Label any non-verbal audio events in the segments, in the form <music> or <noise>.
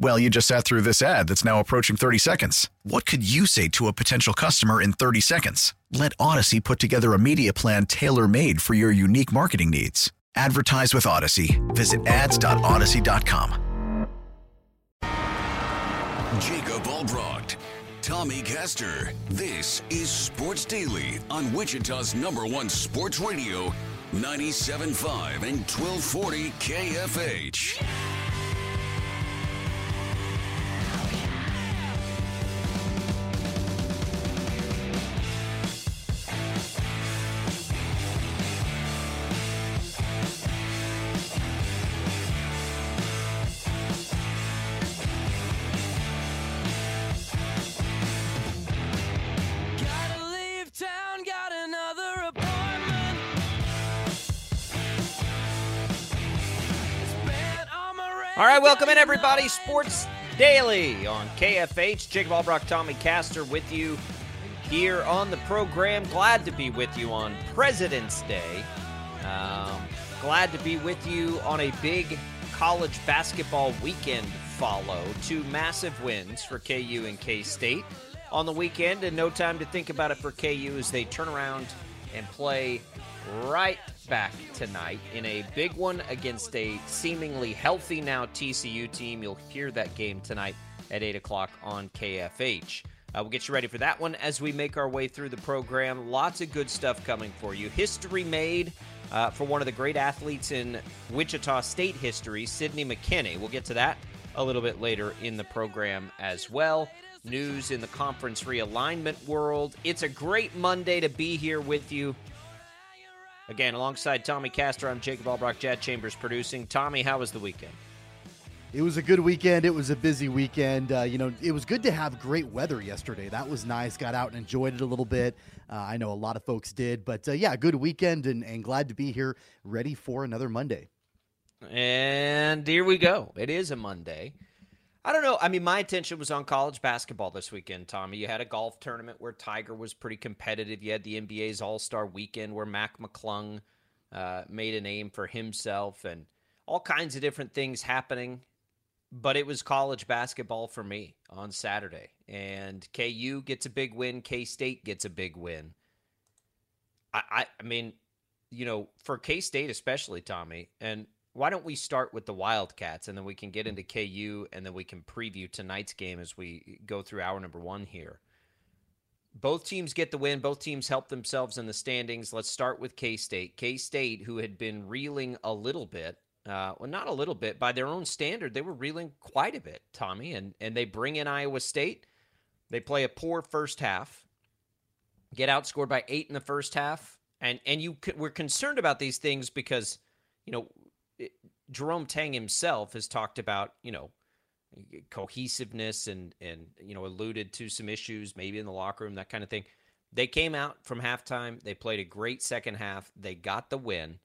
Well, you just sat through this ad that's now approaching 30 seconds. What could you say to a potential customer in 30 seconds? Let Audacy put together a media plan tailor made for your unique marketing needs. Advertise with Audacy. Visit ads.audacy.com. Jacob Albrecht, Tommy Castor. This is Sports Daily on Wichita's number one sports radio, 97.5 and 1240 KFH. Gotta all right, welcome in everybody. Sports Daily on KFH. Jacob Albrecht, Tommy Castor with you here on the program. Glad to be with you on President's Day. Um, glad to be with you on a big college basketball weekend follow. Two massive wins for KU and K State on the weekend, and no time to think about it for KU as they turn around and play right back tonight in a big one against a seemingly healthy now TCU team. You'll hear that game tonight at 8 o'clock on KFH. Uh, we'll get you ready for that one as we make our way through the program. Lots of good stuff coming for you. History made uh, for one of the great athletes in Wichita State history, Sydney McKinney. We'll get to that a little bit later in the program as well. News in the conference realignment world. It's a great Monday to be here with you. Again, alongside Tommy Castor, I'm Jacob Albrecht, Jad Chambers producing. Tommy, how was the weekend? It was a good weekend. It was a busy weekend. Uh, you know, it was good to have great weather yesterday. That was nice. Got out and enjoyed it a little bit. Uh, I know a lot of folks did, but uh, yeah, good weekend and, and glad to be here, ready for another Monday. And here we go. It is a Monday. I don't know. I mean, my attention was on college basketball this weekend, Tommy. You had a golf tournament where Tiger was pretty competitive. You had the NBA's All Star weekend where Mac McClung uh, made a name for himself and all kinds of different things happening. But it was college basketball for me on Saturday. And KU gets a big win, K State gets a big win. I, I, I mean, you know, for K State especially, Tommy, and why don't we start with the Wildcats and then we can get into KU and then we can preview tonight's game as we go through hour number one here. Both teams get the win. Both teams help themselves in the standings. Let's start with K State. K State, who had been reeling a little bit, uh, well, not a little bit, by their own standard, they were reeling quite a bit, Tommy, and, and they bring in Iowa State. They play a poor first half, get outscored by eight in the first half, and and you we're concerned about these things because you know it, Jerome Tang himself has talked about you know cohesiveness and and you know alluded to some issues maybe in the locker room that kind of thing. They came out from halftime. They played a great second half. They got the win.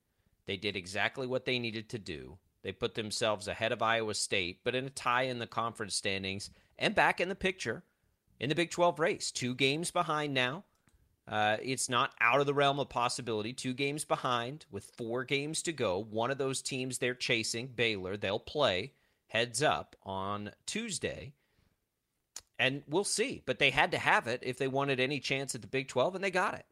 They did exactly what they needed to do. They put themselves ahead of Iowa State, but in a tie in the conference standings and back in the picture in the Big 12 race. Two games behind now. Uh, it's not out of the realm of possibility. Two games behind with four games to go. One of those teams they're chasing, Baylor, they'll play heads up on Tuesday. And we'll see. But they had to have it if they wanted any chance at the Big 12, and they got it.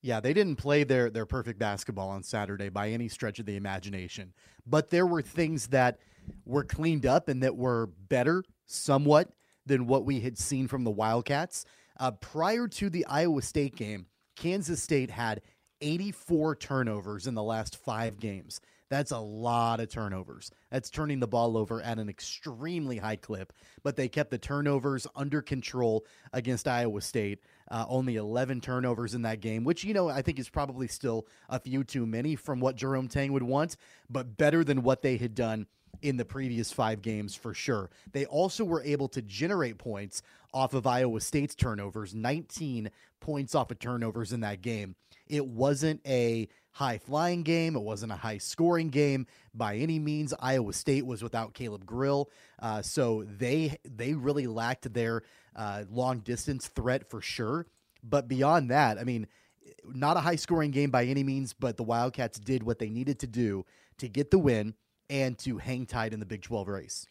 Yeah, they didn't play their their perfect basketball on Saturday by any stretch of the imagination. But there were things that were cleaned up and that were better somewhat than what we had seen from the Wildcats. Uh, prior to the Iowa State game, Kansas State had 84 turnovers in the last five games. That's a lot of turnovers. That's turning the ball over at an extremely high clip, but they kept the turnovers under control against Iowa State. Uh, only 11 turnovers in that game, which, you know, I think is probably still a few too many from what Jerome Tang would want, but better than what they had done in the previous five games for sure. They also were able to generate points off of Iowa State's turnovers, 19 points off of turnovers in that game. It wasn't a high flying game, it wasn't a high scoring game by any means. Iowa State was without Caleb Grill, uh, so they they really lacked their uh, long distance threat for sure. But beyond that, I mean, not a high scoring game by any means, but the Wildcats did what they needed to do to get the win and to hang tight in the Big 12 race.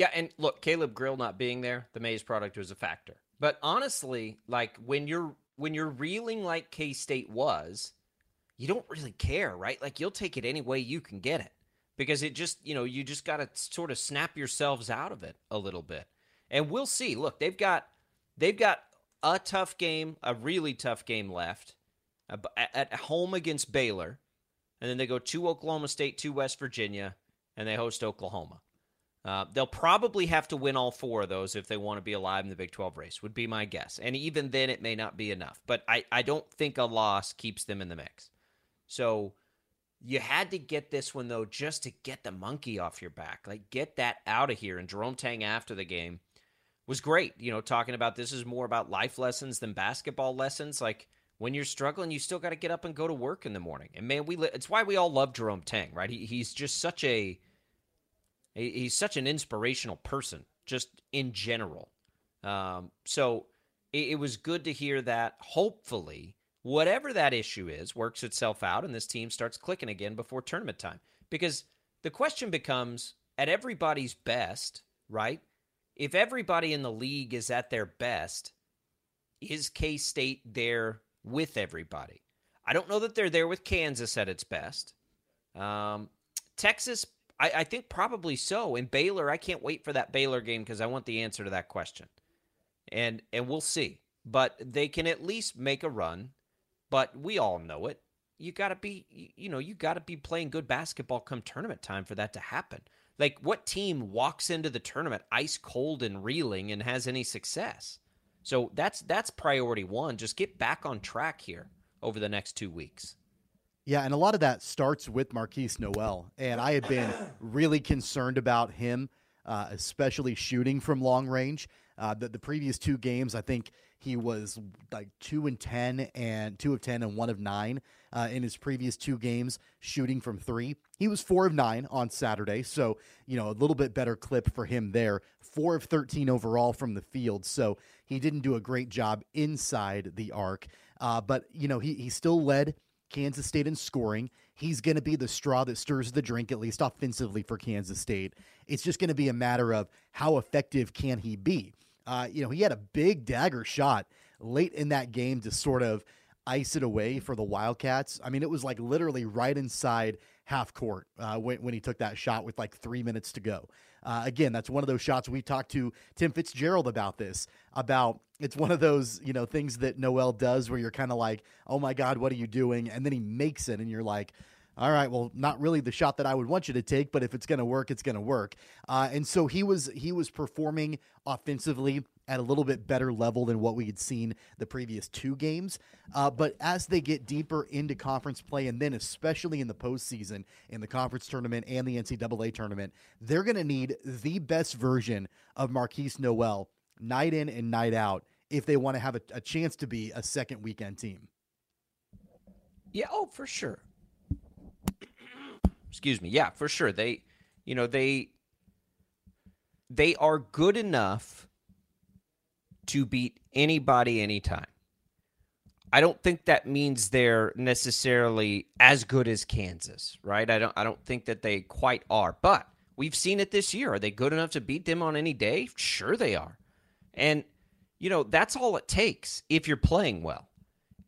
Yeah, and look, Caleb Grill not being there, the Maize product was a factor. But honestly, like when you're when you're reeling like K State was, you don't really care, right? Like you'll take it any way you can get it because it just, you know, you just got to sort of snap yourselves out of it a little bit. And we'll see. Look, they've got they've got a tough game, a really tough game left at home against Baylor, and then they go to Oklahoma State, to West Virginia, and they host Oklahoma. Uh, they'll probably have to win all four of those if they want to be alive in the Big 12 race, would be my guess. And even then, it may not be enough. But I, I don't think a loss keeps them in the mix. So you had to get this one, though, just to get the monkey off your back. Like, get that out of here. And Jerome Tang, after the game, was great. You know, talking about this is more about life lessons than basketball lessons. Like, when you're struggling, you still got to get up and go to work in the morning. And man, we it's why we all love Jerome Tang, right? He, he's just such a He's such an inspirational person, just in general. Um, so it, it was good to hear that. Hopefully, whatever that issue is works itself out, and this team starts clicking again before tournament time. Because the question becomes at everybody's best, right? If everybody in the league is at their best, is K State there with everybody? I don't know that they're there with Kansas at its best. Um, Texas I, I think probably so. And Baylor, I can't wait for that Baylor game because I want the answer to that question. And and we'll see. But they can at least make a run. But we all know it. You got to be you know, you got to be playing good basketball come tournament time for that to happen. Like what team walks into the tournament ice cold and reeling and has any success? So that's that's priority 1. Just get back on track here over the next 2 weeks. Yeah, and a lot of that starts with Markquis Nowell, And I had been really concerned about him, uh, especially shooting from long range. Uh, the, the previous two games, I think he was like two and ten and two of ten and one of nine uh, in his previous two games shooting from three. He was four of nine on Saturday, so you know a little bit better clip for him there. Four of thirteen overall from the field, so he didn't do a great job inside the arc. Uh, but you know he he still led Kansas State in scoring. He's going to be the straw that stirs the drink, at least offensively for Kansas State. It's just going to be a matter of how effective can he be. Uh, you know, he had a big dagger shot late in that game to sort of ice it away for the Wildcats. I mean, it was like literally right inside half court uh, when, when he took that shot with like three minutes to go. Uh, again, that's one of those shots we talked to Tim Fitzgerald about this. About it's one of those you know things that Nowell does where you're kind of like, oh my god, what are you doing? And then he makes it, and you're like. All right, well, not really the shot that I would want you to take, but if it's going to work, it's going to work. Uh, and so he was he was performing offensively at a little bit better level than what we had seen the previous two games. Uh, but as they get deeper into conference play, and then especially in the postseason, in the conference tournament and the NCAA tournament, they're going to need the best version of Markquis Nowell night in and night out if they want to have a, a chance to be a second weekend team. Yeah, oh, for sure. Excuse me. Yeah, for sure. They, you know, they they are good enough to beat anybody anytime. I don't think that means they're necessarily as good as Kansas, right? I don't I don't think that they quite are. But we've seen it this year. Are they good enough to beat them on any day? Sure they are. And you know, that's all it takes if you're playing well.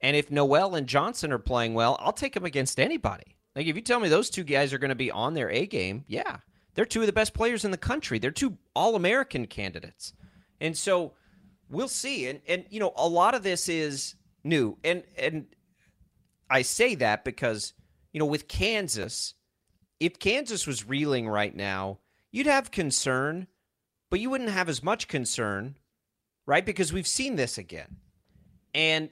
And if Nowell and Johnson are playing well, I'll take them against anybody. Like if you tell me those two guys are going to be on their A game, yeah. They're two of the best players in the country. They're two all-American candidates. And so we'll see. And and you know, a lot of this is new. And and I say that because you know, with Kansas, if Kansas was reeling right now, you'd have concern, but you wouldn't have as much concern, right? Because we've seen this again. And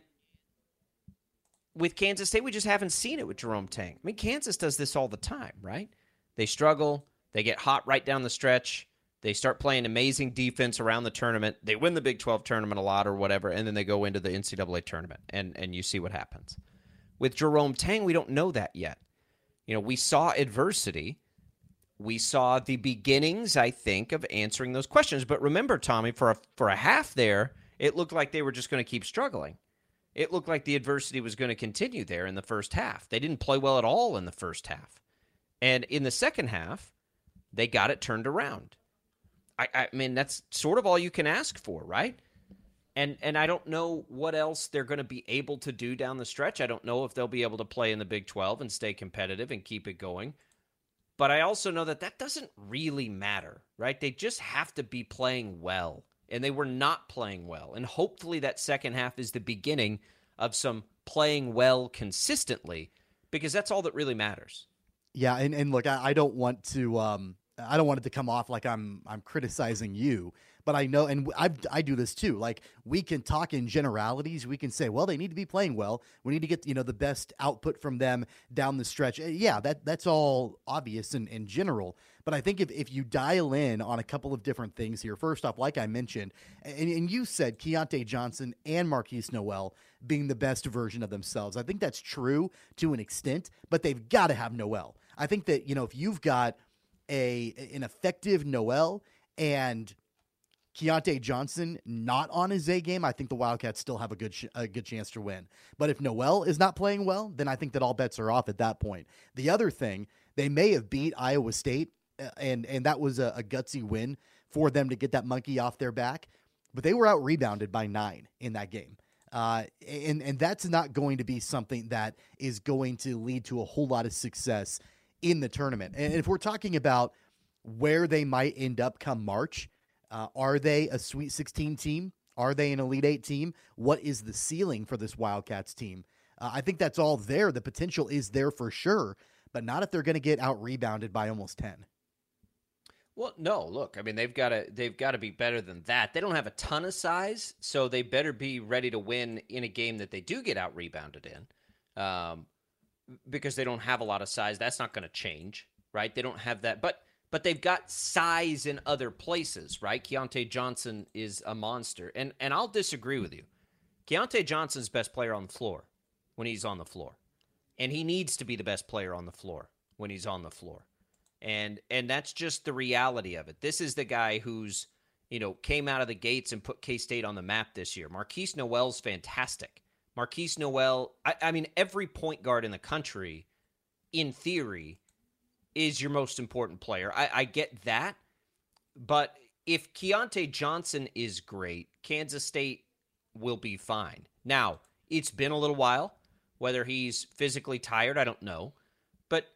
with Kansas State, we just haven't seen it with Jerome Tang. I mean, Kansas does this all the time, right? They struggle, they get hot right down the stretch, they start playing amazing defense around the tournament, they win the Big 12 tournament a lot or whatever, and then they go into the NCAA tournament, and, and you see what happens. With Jerome Tang, we don't know that yet. You know, we saw adversity. We saw the beginnings, I think, of answering those questions. But remember, Tommy, for a, for a half there, it looked like they were just going to keep struggling. It looked like the adversity was going to continue there in the first half. They didn't play well at all in the first half. And in the second half, they got it turned around. I, I mean, that's sort of all you can ask for, right? And and I don't know what else they're going to be able to do down the stretch. I don't know if they'll be able to play in the Big 12 and stay competitive and keep it going. But I also know that that doesn't really matter, right? They just have to be playing well. And they were not playing well. And hopefully that second half is the beginning of some playing well consistently because that's all that really matters. Yeah, and, and look, I, I don't want to um I don't want it to come off like I'm I'm criticizing you, but I know, and I I do this too. Like we can talk in generalities. We can say, well, they need to be playing well. We need to get you know the best output from them down the stretch. Eh, yeah, that that's all obvious in, in general. But I think if, if you dial in on a couple of different things here, first off, like I mentioned, and, and you said Keyontae Johnson and Markquis Nowell being the best version of themselves. I think that's true to an extent, but they've got to have Nowell. I think that you know if you've got a an effective Nowell and Keyontae Johnson not on his A game, I think the Wildcats still have a good sh- a good chance to win. But if Nowell is not playing well, then I think that all bets are off at that point. The other thing, they may have beat Iowa State, uh, and and that was a, a gutsy win for them to get that monkey off their back, but they were out rebounded by nine in that game. Uh, and and that's not going to be something that is going to lead to a whole lot of success in the tournament. And if we're talking about where they might end up come March, uh, are they a Sweet 16 team? Are they an Elite Eight team? What is the ceiling for this Wildcats team? Uh, I think that's all there. The potential is there for sure, but not if they're going to get out rebounded by almost 10. Well, no. Look, I mean, they've got to they've got to be better than that. They don't have a ton of size, so they better be ready to win in a game that they do get out rebounded in. Um, because they don't have a lot of size. That's not going to change, right? They don't have that, but but they've got size in other places, right? Keyontae Johnson is a monster, and and I'll disagree with you. Keyontae Johnson's best player on the floor when he's on the floor, and he needs to be the best player on the floor when he's on the floor, and and that's just the reality of it. This is the guy who's you know came out of the gates and put K State on the map this year. Markquis Nowell's fantastic. Markquis Nowell. I, I, mean, every point guard in the country, in theory, is your most important player. I, I get that. But if Keyontae Johnson is great, Kansas State will be fine. Now, it's been a little while. Whether he's physically tired, I don't know. But,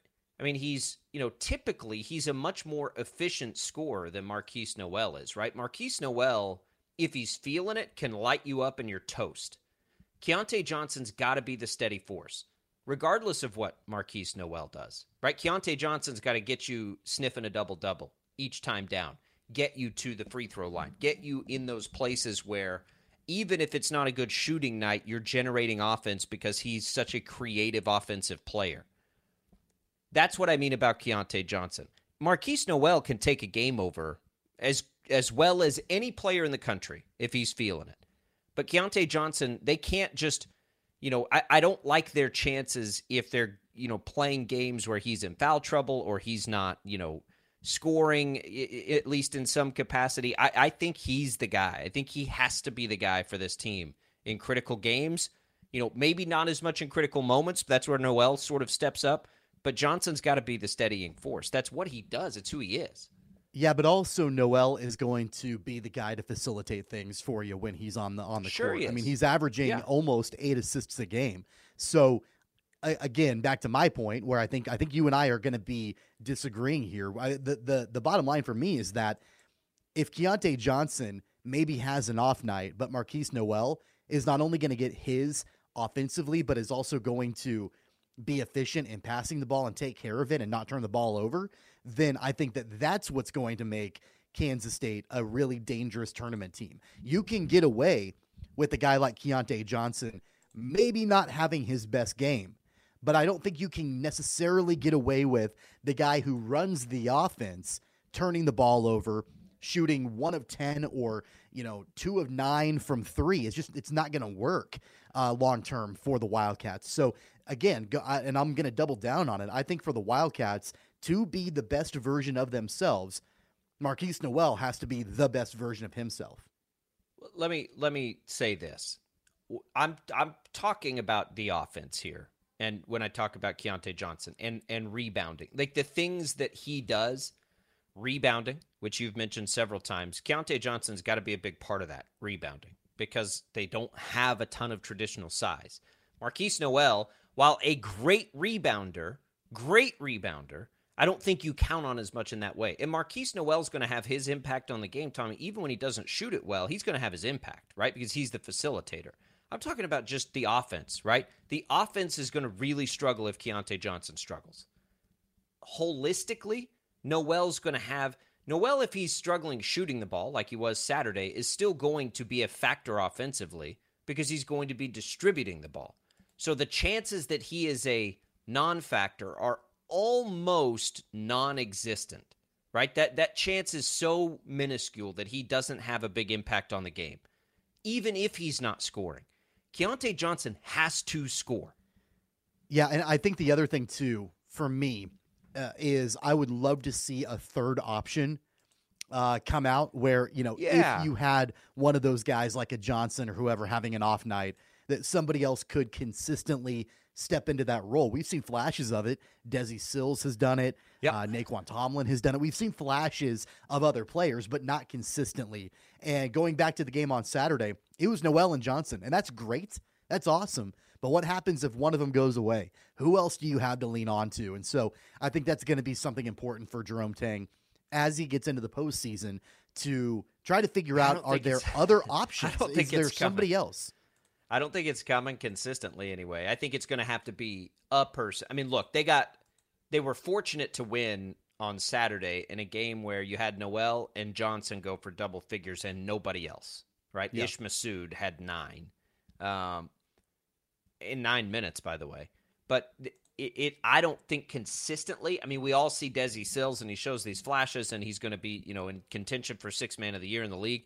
I mean, he's, you know, typically he's a much more efficient scorer than Markquis Nowell is, right? Markquis Nowell, if he's feeling it, can light you up and you're toast. Keyontae Johnson's got to be the steady force, regardless of what Markquis Nowell does, right? Keyontae Johnson's got to get you sniffing a double double each time down, get you to the free throw line, get you in those places where even if it's not a good shooting night, you're generating offense because he's such a creative offensive player. That's what I mean about Keyontae Johnson. Markquis Nowell can take a game over as as well as any player in the country if he's feeling it. But Keyontae Johnson, they can't just, you know, I, I don't like their chances if they're, you know, playing games where he's in foul trouble or he's not, you know, scoring at least in some capacity. I, I think he's the guy. I think he has to be the guy for this team in critical games. You know, maybe not as much in critical moments. But that's where Nowell sort of steps up. But Johnson's got to be the steadying force. That's what he does. It's who he is. Yeah, but also Nowell is going to be the guy to facilitate things for you when he's on the on the sure court. I mean, he's averaging yeah. almost eight assists a game. So again, back to my point, where I think I think you and I are going to be disagreeing here. I, the the the bottom line for me is that if Keyontae Johnson maybe has an off night, but Markquis Nowell is not only going to get his offensively, but is also going to be efficient in passing the ball and take care of it and not turn the ball over, then I think that that's what's going to make Kansas State a really dangerous tournament team. You can get away with a guy like Keyontae Johnson maybe not having his best game, but I don't think you can necessarily get away with the guy who runs the offense turning the ball over, shooting one of 10 or, you know, two of nine from three. It's just, it's not going to work uh, long term for the Wildcats. So, again, go, I, and I'm going to double down on it. I think for the Wildcats to be the best version of themselves, Markquis Nowell has to be the best version of himself. Let me let me say this. I'm I'm talking about the offense here, and when I talk about Keyontae Johnson and and rebounding, like the things that he does, rebounding, which you've mentioned several times. Keyontae Johnson's got to be a big part of that rebounding because they don't have a ton of traditional size. Markquis Nowell, while a great rebounder, great rebounder, I don't think you count on as much in that way. And Markquis Nowell's going to have his impact on the game, Tommy. Even when he doesn't shoot it well, he's going to have his impact, right? Because he's the facilitator. I'm talking about just the offense, right? The offense is going to really struggle if Keyontae Johnson struggles. Holistically, Nowell's going to have Nowell, if he's struggling shooting the ball like he was Saturday, is still going to be a factor offensively because he's going to be distributing the ball. So the chances that he is a non factor are almost non-existent, right? That that chance is so minuscule that he doesn't have a big impact on the game, even if he's not scoring. Keyontae Johnson has to score. Yeah, and I think the other thing too for me uh, is I would love to see a third option uh, come out where you know yeah. if you had one of those guys like a Johnson or whoever having an off night that somebody else could consistently step into that role. We've seen flashes of it. Desi Sills has done it. Yep. Uh, Nae'Qwan Tomlin has done it. We've seen flashes of other players, but not consistently. And going back to the game on Saturday, it was Nowell and Johnson, and that's great. That's awesome. But what happens if one of them goes away? Who else do you have to lean on to? And so I think that's going to be something important for Jerome Tang as he gets into the postseason to try to figure out are there other <laughs> options? Is there somebody coming. else? I don't think it's coming consistently anyway. I think it's going to have to be a person. I mean, look, they got they were fortunate to win on Saturday in a game where you had Nowell and Johnson go for double figures and nobody else, right? Yeah. Ish Massoud had nine, um, in nine minutes, by the way. But it, it, I don't think consistently. I mean, we all see Desi Sills and he shows these flashes and he's going to be, you know, in contention for six man of the year in the league.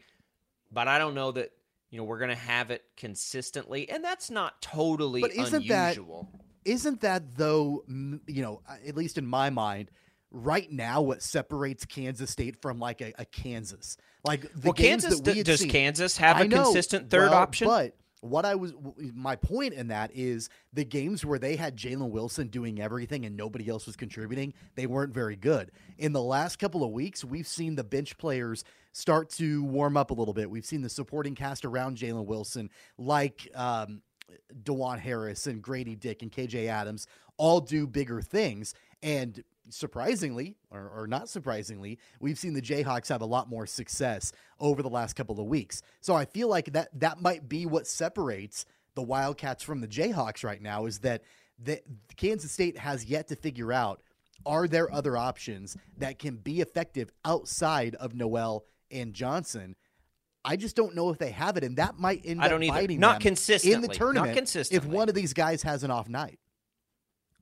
But I don't know that you know we're going to have it consistently, and that's not totally But isn't unusual. that isn't that though? You know, at least in my mind, right now, what separates Kansas State from like a, a Kansas, like the Well, games Kansas- that we does seen- Kansas have a know, consistent third well, option? But what I was my point in that is the games where they had Jalen Wilson doing everything and nobody else was contributing, they weren't very good. In the last couple of weeks, we've seen the bench players start to warm up a little bit. We've seen the supporting cast around Jalen Wilson, like um, Dajuan Harris and Grady Dick and KJ Adams, all do bigger things. And surprisingly, or, or not surprisingly, we've seen the Jayhawks have a lot more success over the last couple of weeks. So I feel like that that might be what separates the Wildcats from the Jayhawks right now is that the, Kansas State has yet to figure out are there other options that can be effective outside of Nowell and Johnson. I just don't know if they have it, and that might end I don't either. biting Not them in consistently. the Not tournament. if one of these guys has an off night.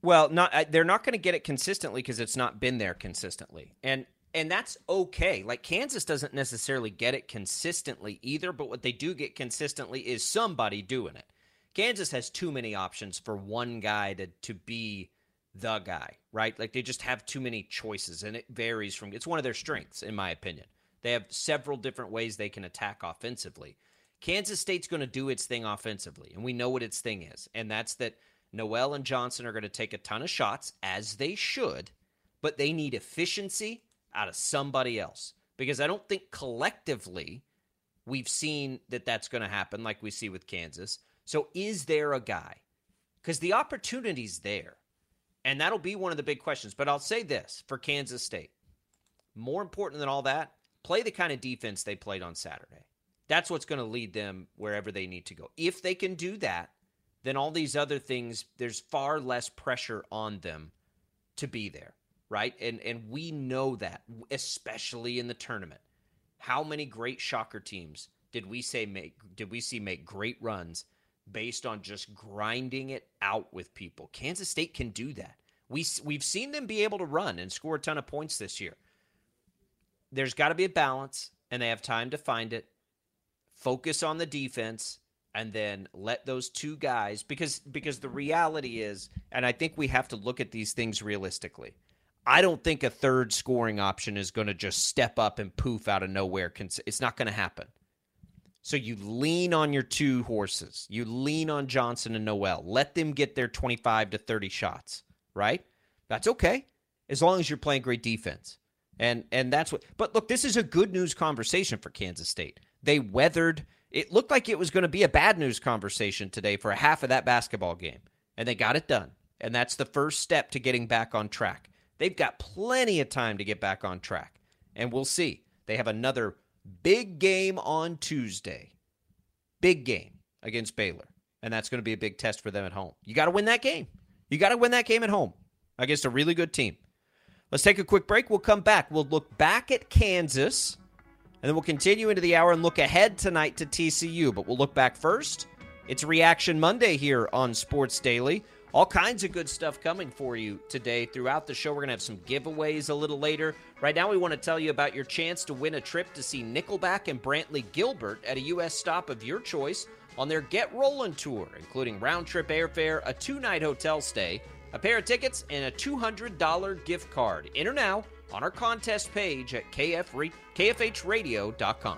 Well, not they're not going to get it consistently because it's not been there consistently, and and that's okay. Like Kansas doesn't necessarily get it consistently either, but what they do get consistently is somebody doing it. Kansas has too many options for one guy to to be the guy, right? Like they just have too many choices, and it varies from. It's one of their strengths, in my opinion. They have several different ways they can attack offensively. Kansas State's going to do its thing offensively, and we know what its thing is, and that's that Nowell and Johnson are going to take a ton of shots, as they should, but they need efficiency out of somebody else because I don't think collectively we've seen that that's going to happen like we see with Kansas. So, is there a guy? Because the opportunity's there, and that'll be one of the big questions. But I'll say this for Kansas State more important than all that, play the kind of defense they played on Saturday. That's what's going to lead them wherever they need to go. If they can do that, then all these other things, there's far less pressure on them to be there, right? And and we know that, especially in the tournament. How many great shocker teams did we say make did we see make great runs based on just grinding it out with people? Kansas State can do that. We we've seen them be able to run and score a ton of points this year. There's got to be a balance and they have time to find it. Focus on the defense and then let those two guys because because the reality is and I think we have to look at these things realistically. I don't think a third scoring option is going to just step up and poof out of nowhere. It's not going to happen. So you lean on your two horses. You lean on Johnson and Nowell. Let them get their 25 to 30 shots, right? That's okay as long as you're playing great defense. And and that's what But look, this is a good news conversation for Kansas State. They weathered it looked like it was going to be a bad news conversation today for half of that basketball game, and they got it done. And that's the first step to getting back on track. They've got plenty of time to get back on track, and we'll see. They have another big game on Tuesday. Big game against Baylor, and that's going to be a big test for them at home. You got to win that game. You got to win that game at home against a really good team. Let's take a quick break. We'll come back. We'll look back at Kansas and then we'll continue into the hour and look ahead tonight to TCU. But we'll look back first. It's Reaction Monday here on Sports Daily. All kinds of good stuff coming for you today throughout the show. We're going to have some giveaways a little later. Right now, we want to tell you about your chance to win a trip to see Nickelback and Brantley Gilbert at a U.S. stop of your choice on their Get Rollin' tour, including round trip airfare, a two night hotel stay, a pair of tickets, and a $200 gift card. Enter now on our contest page at KF, kfhradio.com.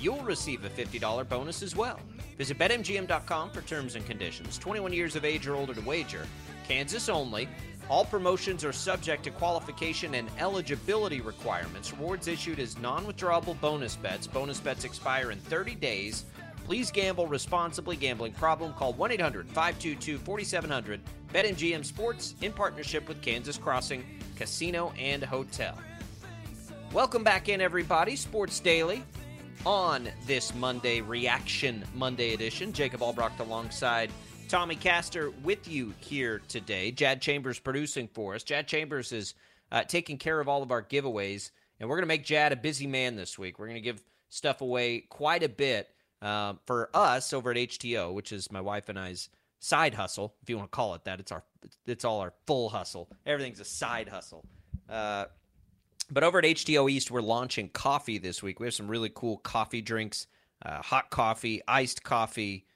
you'll receive a $50 bonus as well. Visit BetMGM.com for terms and conditions. 21 years of age or older to wager. Kansas only. All promotions are subject to qualification and eligibility requirements. Rewards issued as non withdrawable bonus bets. Bonus bets expire in 30 days. Please gamble responsibly. Gambling problem? Call 1 800 522 4700. BetMGM Sports in partnership with Kansas Crossing Casino and Hotel. Welcome back in, everybody. Sports Daily on this Monday, Reaction Monday edition. Jacob Albrecht alongside Tommy Castor with you here today. Jad Chambers producing for us. Jad Chambers is uh, taking care of all of our giveaways, and we're going to make Jad a busy man this week. We're going to give stuff away quite a bit uh, for us over at HTO, which is my wife and I's side hustle, if you want to call it that. It's our, it's all our full hustle. Everything's a side hustle. Uh, but over at HTO East, we're launching coffee this week. We have some really cool coffee drinks uh, hot coffee, iced coffee,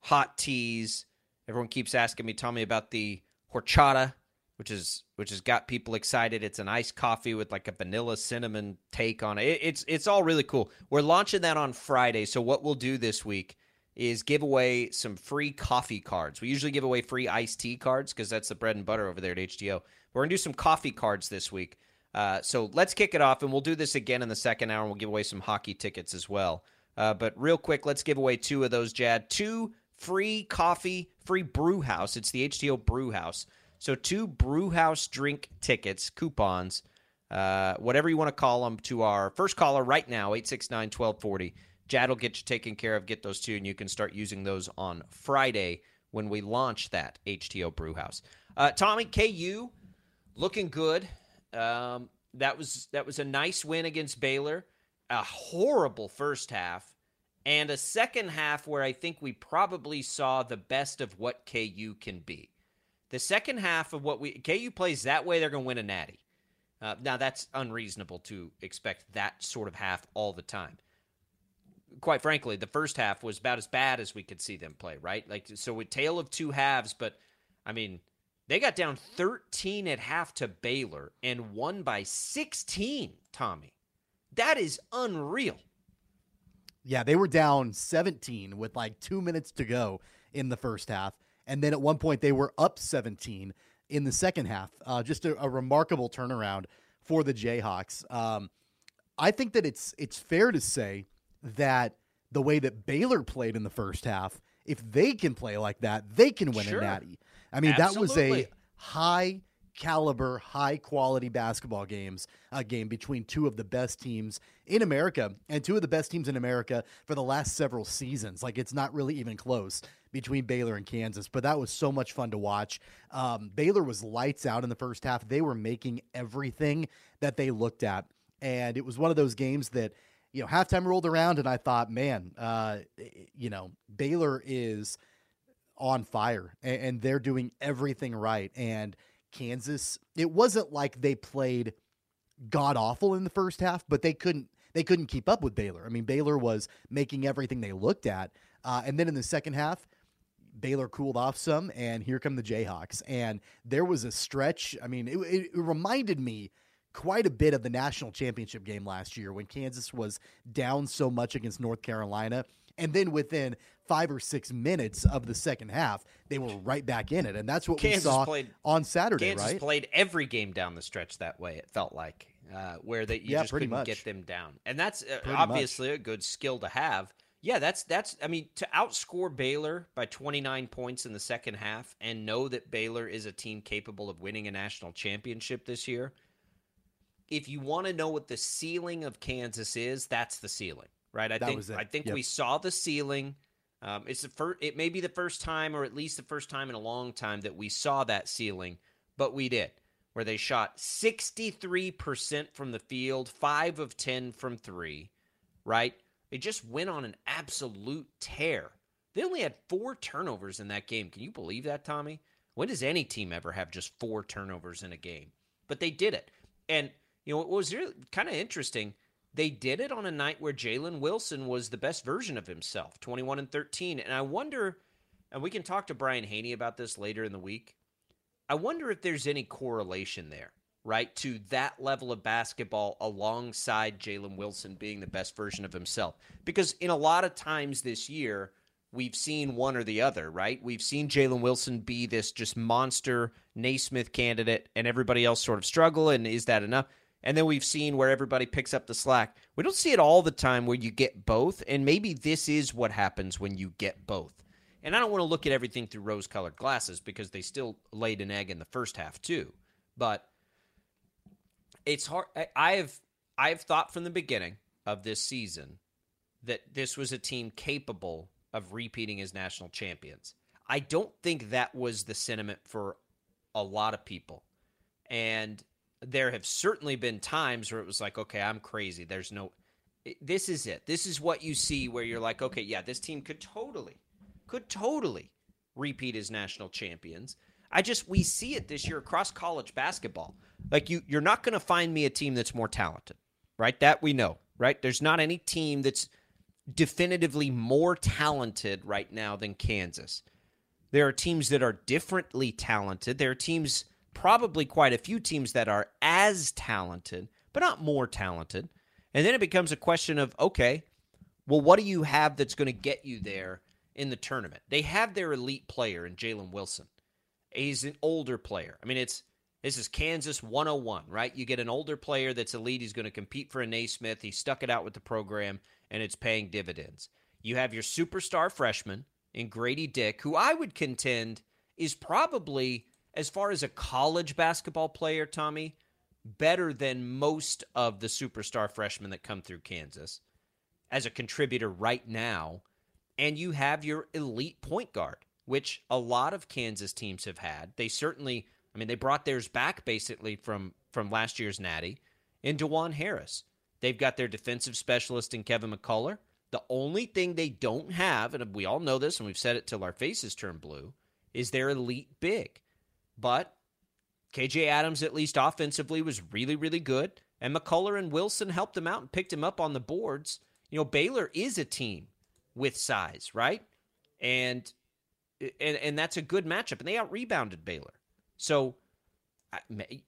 hot teas. Everyone keeps asking me, tell me about the horchata, which is which has got people excited. It's an iced coffee with like a vanilla cinnamon take on it. It's it's all really cool. We're launching that on Friday. So what we'll do this week is give away some free coffee cards. We usually give away free iced tea cards because that's the bread and butter over there at HTO. We're gonna do some coffee cards this week. Uh, so let's kick it off, and we'll do this again in the second hour. and We'll give away some hockey tickets as well. Uh, but real quick, let's give away two of those, Jad. Two free coffee, free brew house. It's the HTO Brew House. So two brew house drink tickets, coupons, uh, whatever you want to call them, to our first caller right now, 869 1240. Jad will get you taken care of, get those two, and you can start using those on Friday when we launch that HTO Brew House. Uh, Tommy, KU, looking good. Um, that was that was a nice win against Baylor. A horrible first half, and a second half where I think we probably saw the best of what KU can be. The second half of what we KU plays that way, they're going to win a natty. Uh, now that's unreasonable to expect that sort of half all the time. Quite frankly, the first half was about as bad as we could see them play. Right, like so, a tale of two halves. But I mean, they got down 13 at half to Baylor and won by 16. Tommy, that is unreal. Yeah, they were down 17 with like two minutes to go in the first half. And then at one point, they were up 17 in the second half. Uh, just a, a, remarkable turnaround for the Jayhawks. Um, I think that it's it's fair to say that the way that Baylor played in the first half, if they can play like that, they can win sure. a natty. I mean, Absolutely. that was a high caliber, high quality basketball games a game between two of the best teams in America and two of the best teams in America for the last several seasons. Like it's not really even close between Baylor and Kansas, but that was so much fun to watch. Um, Baylor was lights out in the first half. They were making everything that they looked at, and it was one of those games that you know halftime rolled around, and I thought, man, uh, you know, Baylor is on fire and, and they're doing everything right and Kansas, it wasn't like they played god awful in the first half, but they couldn't they couldn't keep up with Baylor. I mean, Baylor was making everything they looked at, uh, and then in the second half, Baylor cooled off some, and here come the Jayhawks. And there was a stretch. I mean, it, it, it reminded me quite a bit of the national championship game last year when Kansas was down so much against North Carolina. And then within five or six minutes of the second half, they were right back in it, and that's what Kansas we saw played, on Saturday. Kansas right? played every game down the stretch that way. It felt like uh, where that you yeah, just couldn't much. get them down, and that's uh, obviously much. a good skill to have. Yeah, that's that's. I mean, to outscore Baylor by 29 points in the second half and know that Baylor is a team capable of winning a national championship this year. If you want to know what the ceiling of Kansas is, that's the ceiling, right? I that think I think yep. we saw the ceiling um, it's the first. It may be the first time, or at least the first time in a long time, that we saw that ceiling, but we did, where they shot sixty three percent from the field, five of ten from three. Right? They just went on an absolute tear. They only had four turnovers in that game. Can you believe that, Tommy? When does any team ever have just four turnovers in a game? But they did it, and you know what was really kind of interesting they did it on a night where Jalen Wilson was the best version of himself, 21 and 13. And I wonder, and we can talk to Brian Hanni about this later in the week. I wonder if there's any correlation there, right, to that level of basketball alongside Jalen Wilson being the best version of himself. Because in a lot of times this year, we've seen one or the other, right? We've seen Jalen Wilson be this just monster Naismith candidate, and everybody else sort of struggle. And is that enough? And then we've seen where everybody picks up the slack. We don't see it all the time where you get both. And maybe this is what happens when you get both. And I don't want to look at everything through rose colored glasses because they still laid an egg in the first half, too. But it's hard. I've, I've thought from the beginning of this season that this was a team capable of repeating as national champions. I don't think that was the sentiment for a lot of people. And there have certainly been times where it was like, okay, I'm crazy. There's no. This is it. This is what you see where you're like, okay, yeah, this team could totally, could totally repeat as national champions. I just we see it this year across college basketball. Like you, you're not going to find me a team that's more talented, right? That we know, right? There's not any team that's definitively more talented right now than Kansas. There are teams that are differently talented. There are teams probably quite a few teams that are as talented, but not more talented. And then it becomes a question of okay, well, what do you have that's going to get you there in the tournament? They have their elite player in Jalen Wilson. He's an older player. I mean, it's this is Kansas 101, right? You get an older player that's elite. He's going to compete for a Naismith. He stuck it out with the program, and it's paying dividends. You have your superstar freshman in Grady Dick, who I would contend is probably as far as a college basketball player, Tommy, better than most of the superstar freshmen that come through Kansas as a contributor right now. And you have your elite point guard, which a lot of Kansas teams have had. They certainly, I mean, they brought theirs back basically from from last year's Natty in Dajuan Harris. They've got their defensive specialist in Kevin McCullar. The only thing they don't have, and we all know this, and we've said it till our faces turn blue, is their elite big. But KJ Adams, at least offensively, was really, really good. And McCullar and Wilson helped him out and picked him up on the boards. You know, Baylor is a team with size, right? And and and that's a good matchup. And they out rebounded Baylor. So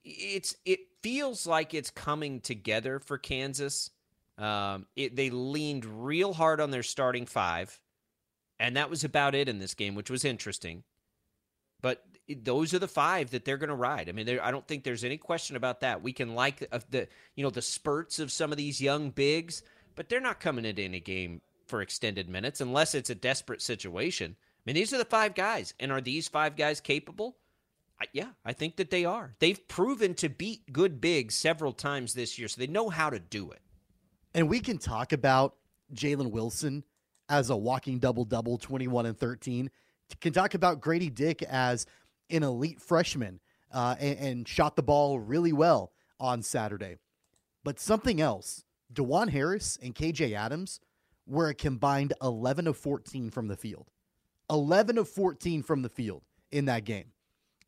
it's it feels like it's coming together for Kansas. Um, it, they leaned real hard on their starting five, and that was about it in this game, which was interesting. But those are the five that they're going to ride. I mean, I don't think there's any question about that. We can like the you know the spurts of some of these young bigs, but they're not coming into any game for extended minutes unless it's a desperate situation. I mean, these are the five guys, and are these five guys capable? I, yeah, I think that they are. They've proven to beat good bigs several times this year, so they know how to do it. And we can talk about Jalen Wilson as a walking double double, 21 and 13. Can talk about Grady Dick as an elite freshman uh, and, and shot the ball really well on Saturday. But something else, Dajuan Harris and KJ Adams were a combined 11 of 14 from the field. 11 of 14 from the field in that game.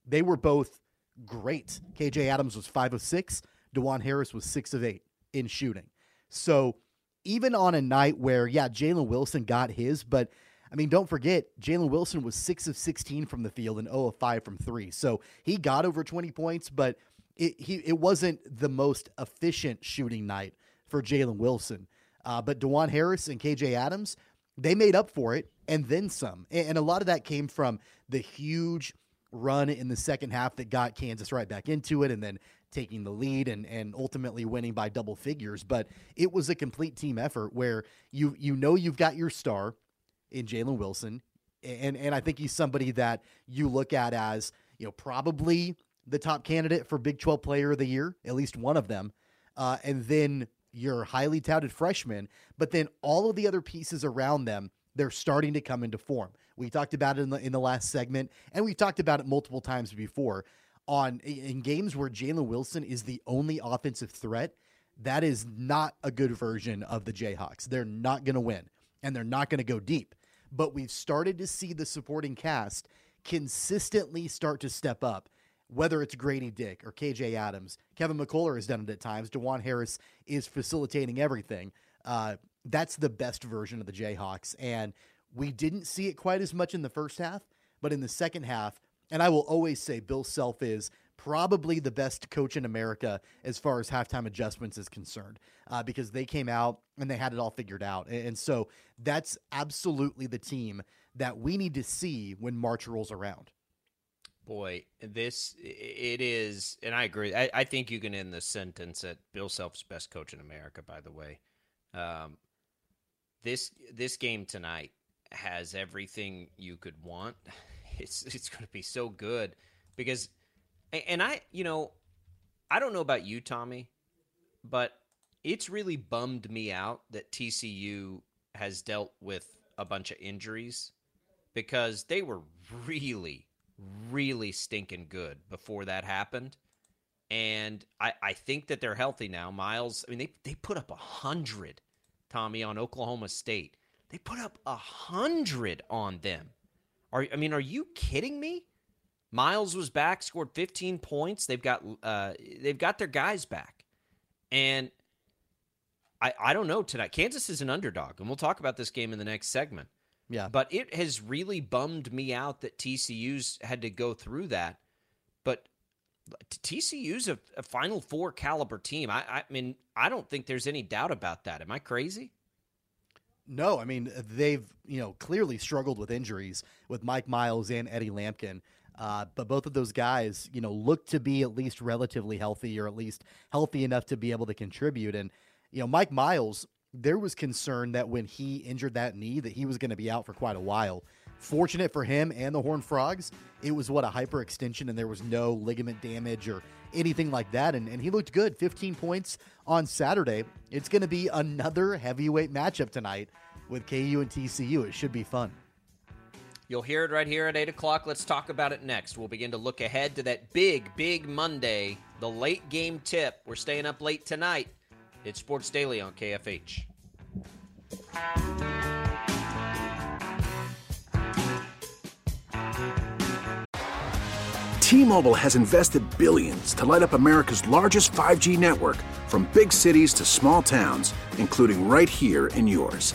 They were both great. KJ Adams was 5 of 6, Dajuan Harris was 6 of 8 in shooting. So even on a night where, yeah, Jalen Wilson got his, but I mean, don't forget, Jalen Wilson was 6 of 16 from the field and 0 of 5 from 3. So he got over 20 points, but it, he, it wasn't the most efficient shooting night for Jalen Wilson. Uh, but Dajuan Harris and KJ Adams, they made up for it and then some. And, and a lot of that came from the huge run in the second half that got Kansas right back into it and then taking the lead and, and ultimately winning by double figures. But it was a complete team effort where you you know you've got your star in Jalen Wilson. And and I think he's somebody that you look at as, you know, probably the top candidate for Big 12 player of the year, at least one of them. Uh, and then your highly touted freshman, but then all of the other pieces around them, they're starting to come into form. We talked about it in the in the last segment, and we've talked about it multiple times before. On in games where Jalen Wilson is the only offensive threat, that is not a good version of the Jayhawks. They're not going to win, and they're not going to go deep. But we've started to see the supporting cast consistently start to step up whether it's Grady Dick or KJ Adams, Kevin McCullar has done it at times. Dajuan Harris is facilitating everything. Uh, that's the best version of the Jayhawks. And we didn't see it quite as much in the first half, but in the second half, and I will always say Bill Self is probably the best coach in America as far as halftime adjustments is concerned, uh, because they came out and they had it all figured out. And so that's absolutely the team that we need to see when March rolls around. Boy, this it is, and I agree. I, I think you can end the sentence that Bill Self's best coach in America. By the way, um, this this game tonight has everything you could want. <laughs> It's it's going to be so good because, and I you know, I don't know about you, Tommy, but it's really bummed me out that TCU has dealt with a bunch of injuries because they were really really stinking good before that happened. And I, I think that they're healthy now. Miles, I mean, they, they put up a hundred, Tommy, on Oklahoma State. They put up a hundred on them. Are I mean, are you kidding me? Miles was back, scored 15 points. They've got uh, they've got their guys back, and I I don't know tonight. Kansas is an underdog, and we'll talk about this game in the next segment. Yeah. But it has really bummed me out that TCU's had to go through that. But TCU's a, a Final Four caliber team. I, I mean, I don't think there's any doubt about that. Am I crazy? No, I mean they've you know clearly struggled with injuries with Mike Miles and Eddie Lampkin, uh, but both of those guys you know look to be at least relatively healthy or at least healthy enough to be able to contribute. And you know Mike Miles there was concern that when he injured that knee that he was going to be out for quite a while. Fortunate for him and the Horned Frogs, it was what a hyperextension and there was no ligament damage or anything like that. And, and he looked good. 15 points on Saturday. It's going to be another heavyweight matchup tonight with KU and TCU. It should be fun. You'll hear it right here at 8 o'clock. Let's talk about it next. We'll begin to look ahead to that big, big Monday, the late game tip. We're staying up late tonight. It's Sports Daily on KFH. T Mobile has invested billions to light up America's largest 5G network from big cities to small towns, including right here in yours.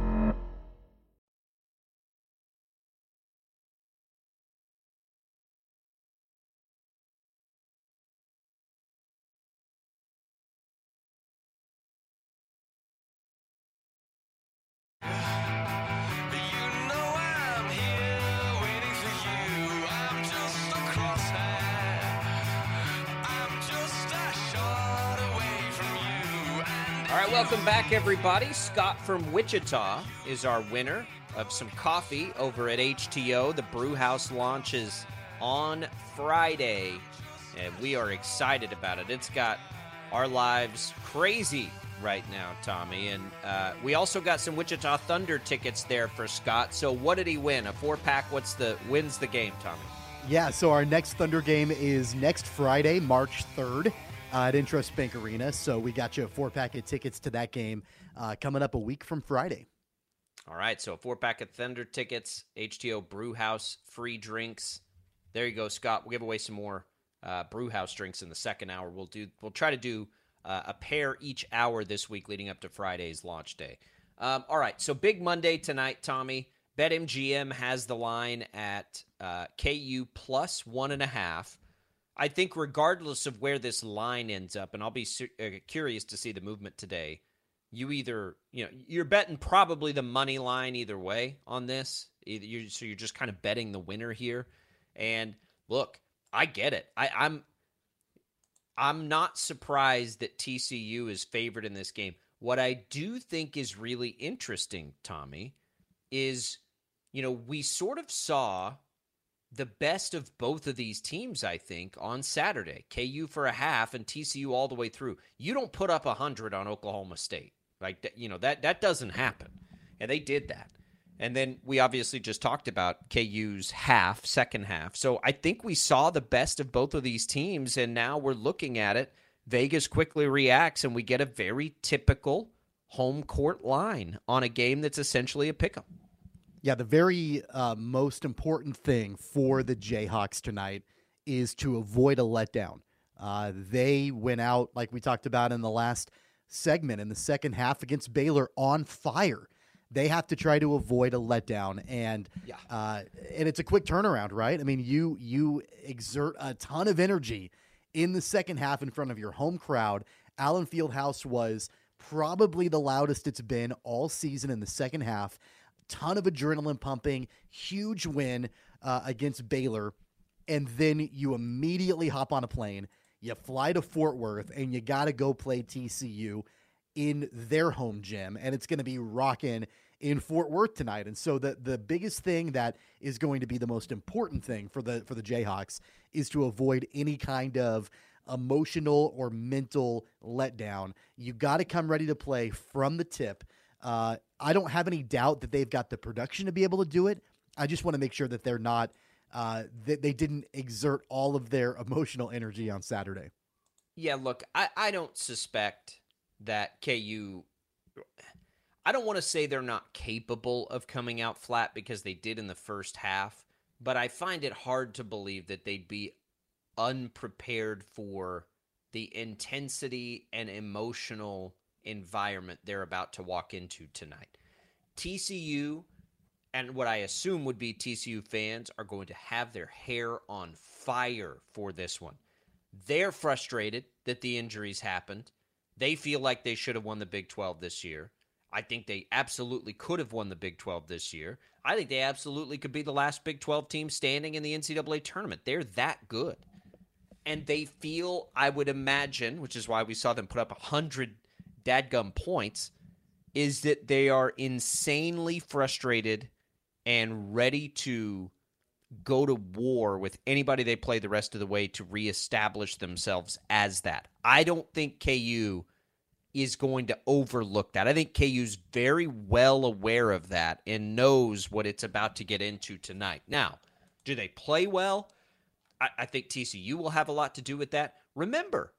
All right, welcome back, everybody. Scott from Wichita is our winner of some coffee over at HTO. The brew house launches on Friday, and we are excited about it. It's got our lives crazy right now, Tommy. And uh, we also got some Wichita Thunder tickets there for Scott. So, what did he win? A four pack? What's the wins the game, Tommy? Yeah, so our next Thunder game is next Friday, March 3rd uh, at Intrust Bank Arena. So we got you a four pack of tickets to that game uh, coming up a week from Friday. All right, so a four pack of Thunder tickets, HTO Brew House, free drinks. There you go, Scott. We'll give away some more uh, Brew House drinks in the second hour. We'll do. We'll try to do uh, a pair each hour this week, leading up to Friday's launch day. Um, all right, so big Monday tonight, Tommy. BetMGM has the line at uh, KU plus one and a half. I think, regardless of where this line ends up, and I'll be su- uh, curious to see the movement today. You either, you know, you're betting probably the money line either way on this. Either you, so you're just kind of betting the winner here. And look, I get it. I, I'm, I'm not surprised that TCU is favored in this game. What I do think is really interesting, Tommy, is, you know, we sort of saw the best of both of these teams, I think, on Saturday. KU for a half and TCU all the way through. You don't put up 100 on Oklahoma State. Like, you know, that, that doesn't happen. And they did that. And then we obviously just talked about KU's half, second half. So I think we saw the best of both of these teams. And now we're looking at it. Vegas quickly reacts, and we get a very typical home court line on a game that's essentially a pick 'em. Yeah, the very uh, most important thing for the Jayhawks tonight is to avoid a letdown. Uh, they went out, like we talked about in the last segment, in the second half against Baylor on fire. They have to try to avoid a letdown, and yeah. uh, and it's a quick turnaround, right? I mean, you you exert a ton of energy in the second half in front of your home crowd. Allen Fieldhouse was probably the loudest it's been all season in the second half ton of adrenaline pumping, huge win uh, against Baylor, and then you immediately hop on a plane, you fly to Fort Worth, and you got to go play TCU in their home gym, and it's going to be rocking in Fort Worth tonight. And so the the biggest thing that is going to be the most important thing for the for the Jayhawks is to avoid any kind of emotional or mental letdown. You got to come ready to play from the tip. Uh, I don't have any doubt that they've got the production to be able to do it. I just want to make sure that they're not uh, that they didn't exert all of their emotional energy on Saturday. Yeah, look, I, I don't suspect that KU. I don't want to say they're not capable of coming out flat because they did in the first half, but I find it hard to believe that they'd be unprepared for the intensity and emotional environment they're about to walk into tonight. TCU and what I assume would be TCU fans are going to have their hair on fire for this one. They're frustrated that the injuries happened. They feel like they should have won the Big 12 this year. I think they absolutely could have won the Big 12 this year. I think they absolutely could be the last Big 12 team standing in the NCAA tournament. They're that good. And they feel, I would imagine, which is why we saw them put up 100 dadgum points, is that they are insanely frustrated and ready to go to war with anybody they play the rest of the way to reestablish themselves as that. I don't think KU is going to overlook that. I think KU's very well aware of that and knows what it's about to get into tonight. Now, do they play well? I, I think TCU will have a lot to do with that. Remember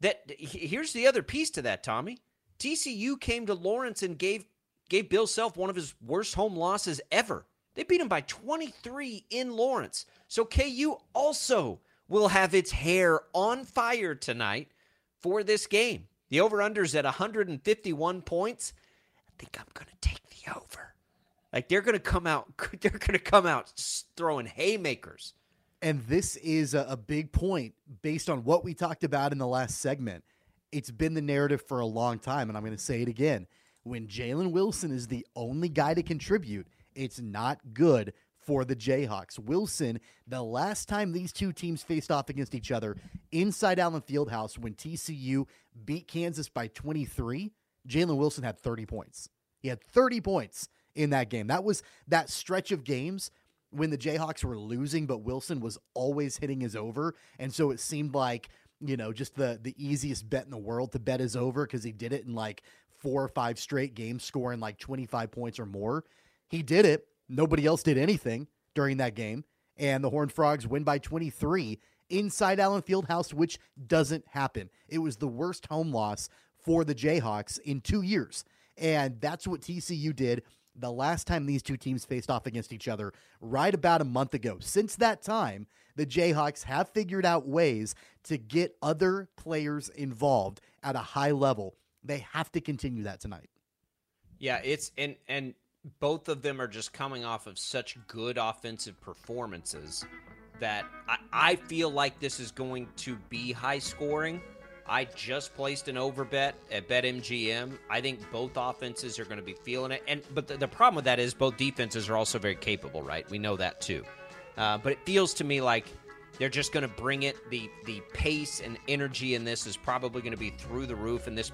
that here's the other piece to that, Tommy. TCU came to Lawrence and gave gave Bill Self one of his worst home losses ever. They beat him by 23 in Lawrence. So KU also will have its hair on fire tonight for this game. The over unders at 151 points. I think I'm going to take the over. Like they're going to come out <laughs> they're going to come out throwing haymakers. And this is a, big point based on what we talked about in the last segment. It's been the narrative for a long time and I'm going to say it again. When Jalen Wilson is the only guy to contribute, it's not good for the Jayhawks. Wilson, the last time these two teams faced off against each other inside Allen Fieldhouse when TCU beat Kansas by 23, Jalen Wilson had 30 points. He had 30 points in that game. That was that stretch of games when the Jayhawks were losing, but Wilson was always hitting his over. And so it seemed like, you know, just the the easiest bet in the world to bet is over because he did it in like four or five straight games, scoring like 25 points or more. He did it. Nobody else did anything during that game. And the Horned Frogs win by 23 inside Allen Fieldhouse, which doesn't happen. It was the worst home loss for the Jayhawks in two years. And that's what TCU did the last time these two teams faced off against each other, right about a month ago. Since that time, the Jayhawks have figured out ways to get other players involved at a high level. They have to continue that tonight. Yeah, it's and and both of them are just coming off of such good offensive performances that I, I feel like this is going to be high scoring. I just placed an over bet at BetMGM. I think both offenses are going to be feeling it, and but the, the problem with that is both defenses are also very capable, right? We know that too. Uh, but it feels to me like they're just going to bring it. the The pace and energy in this is probably going to be through the roof, and this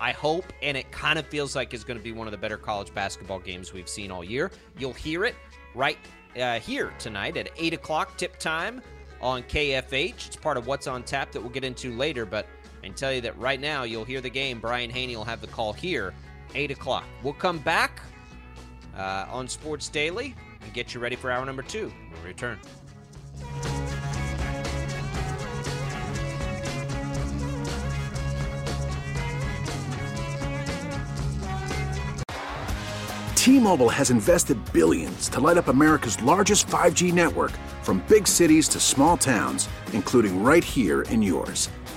I hope, and it kind of feels like it's going to be one of the better college basketball games we've seen all year. You'll hear it right uh, here tonight at 8 o'clock tip time on KFH. It's part of what's on tap that we'll get into later, but Can tell you that right now you'll hear the game. Brian Hanni will have the call here, 8 o'clock. We'll come back uh, on Sports Daily and get you ready for hour number two. We'll return. T-Mobile has invested billions to light up America's largest 5G network from big cities to small towns, including right here in yours.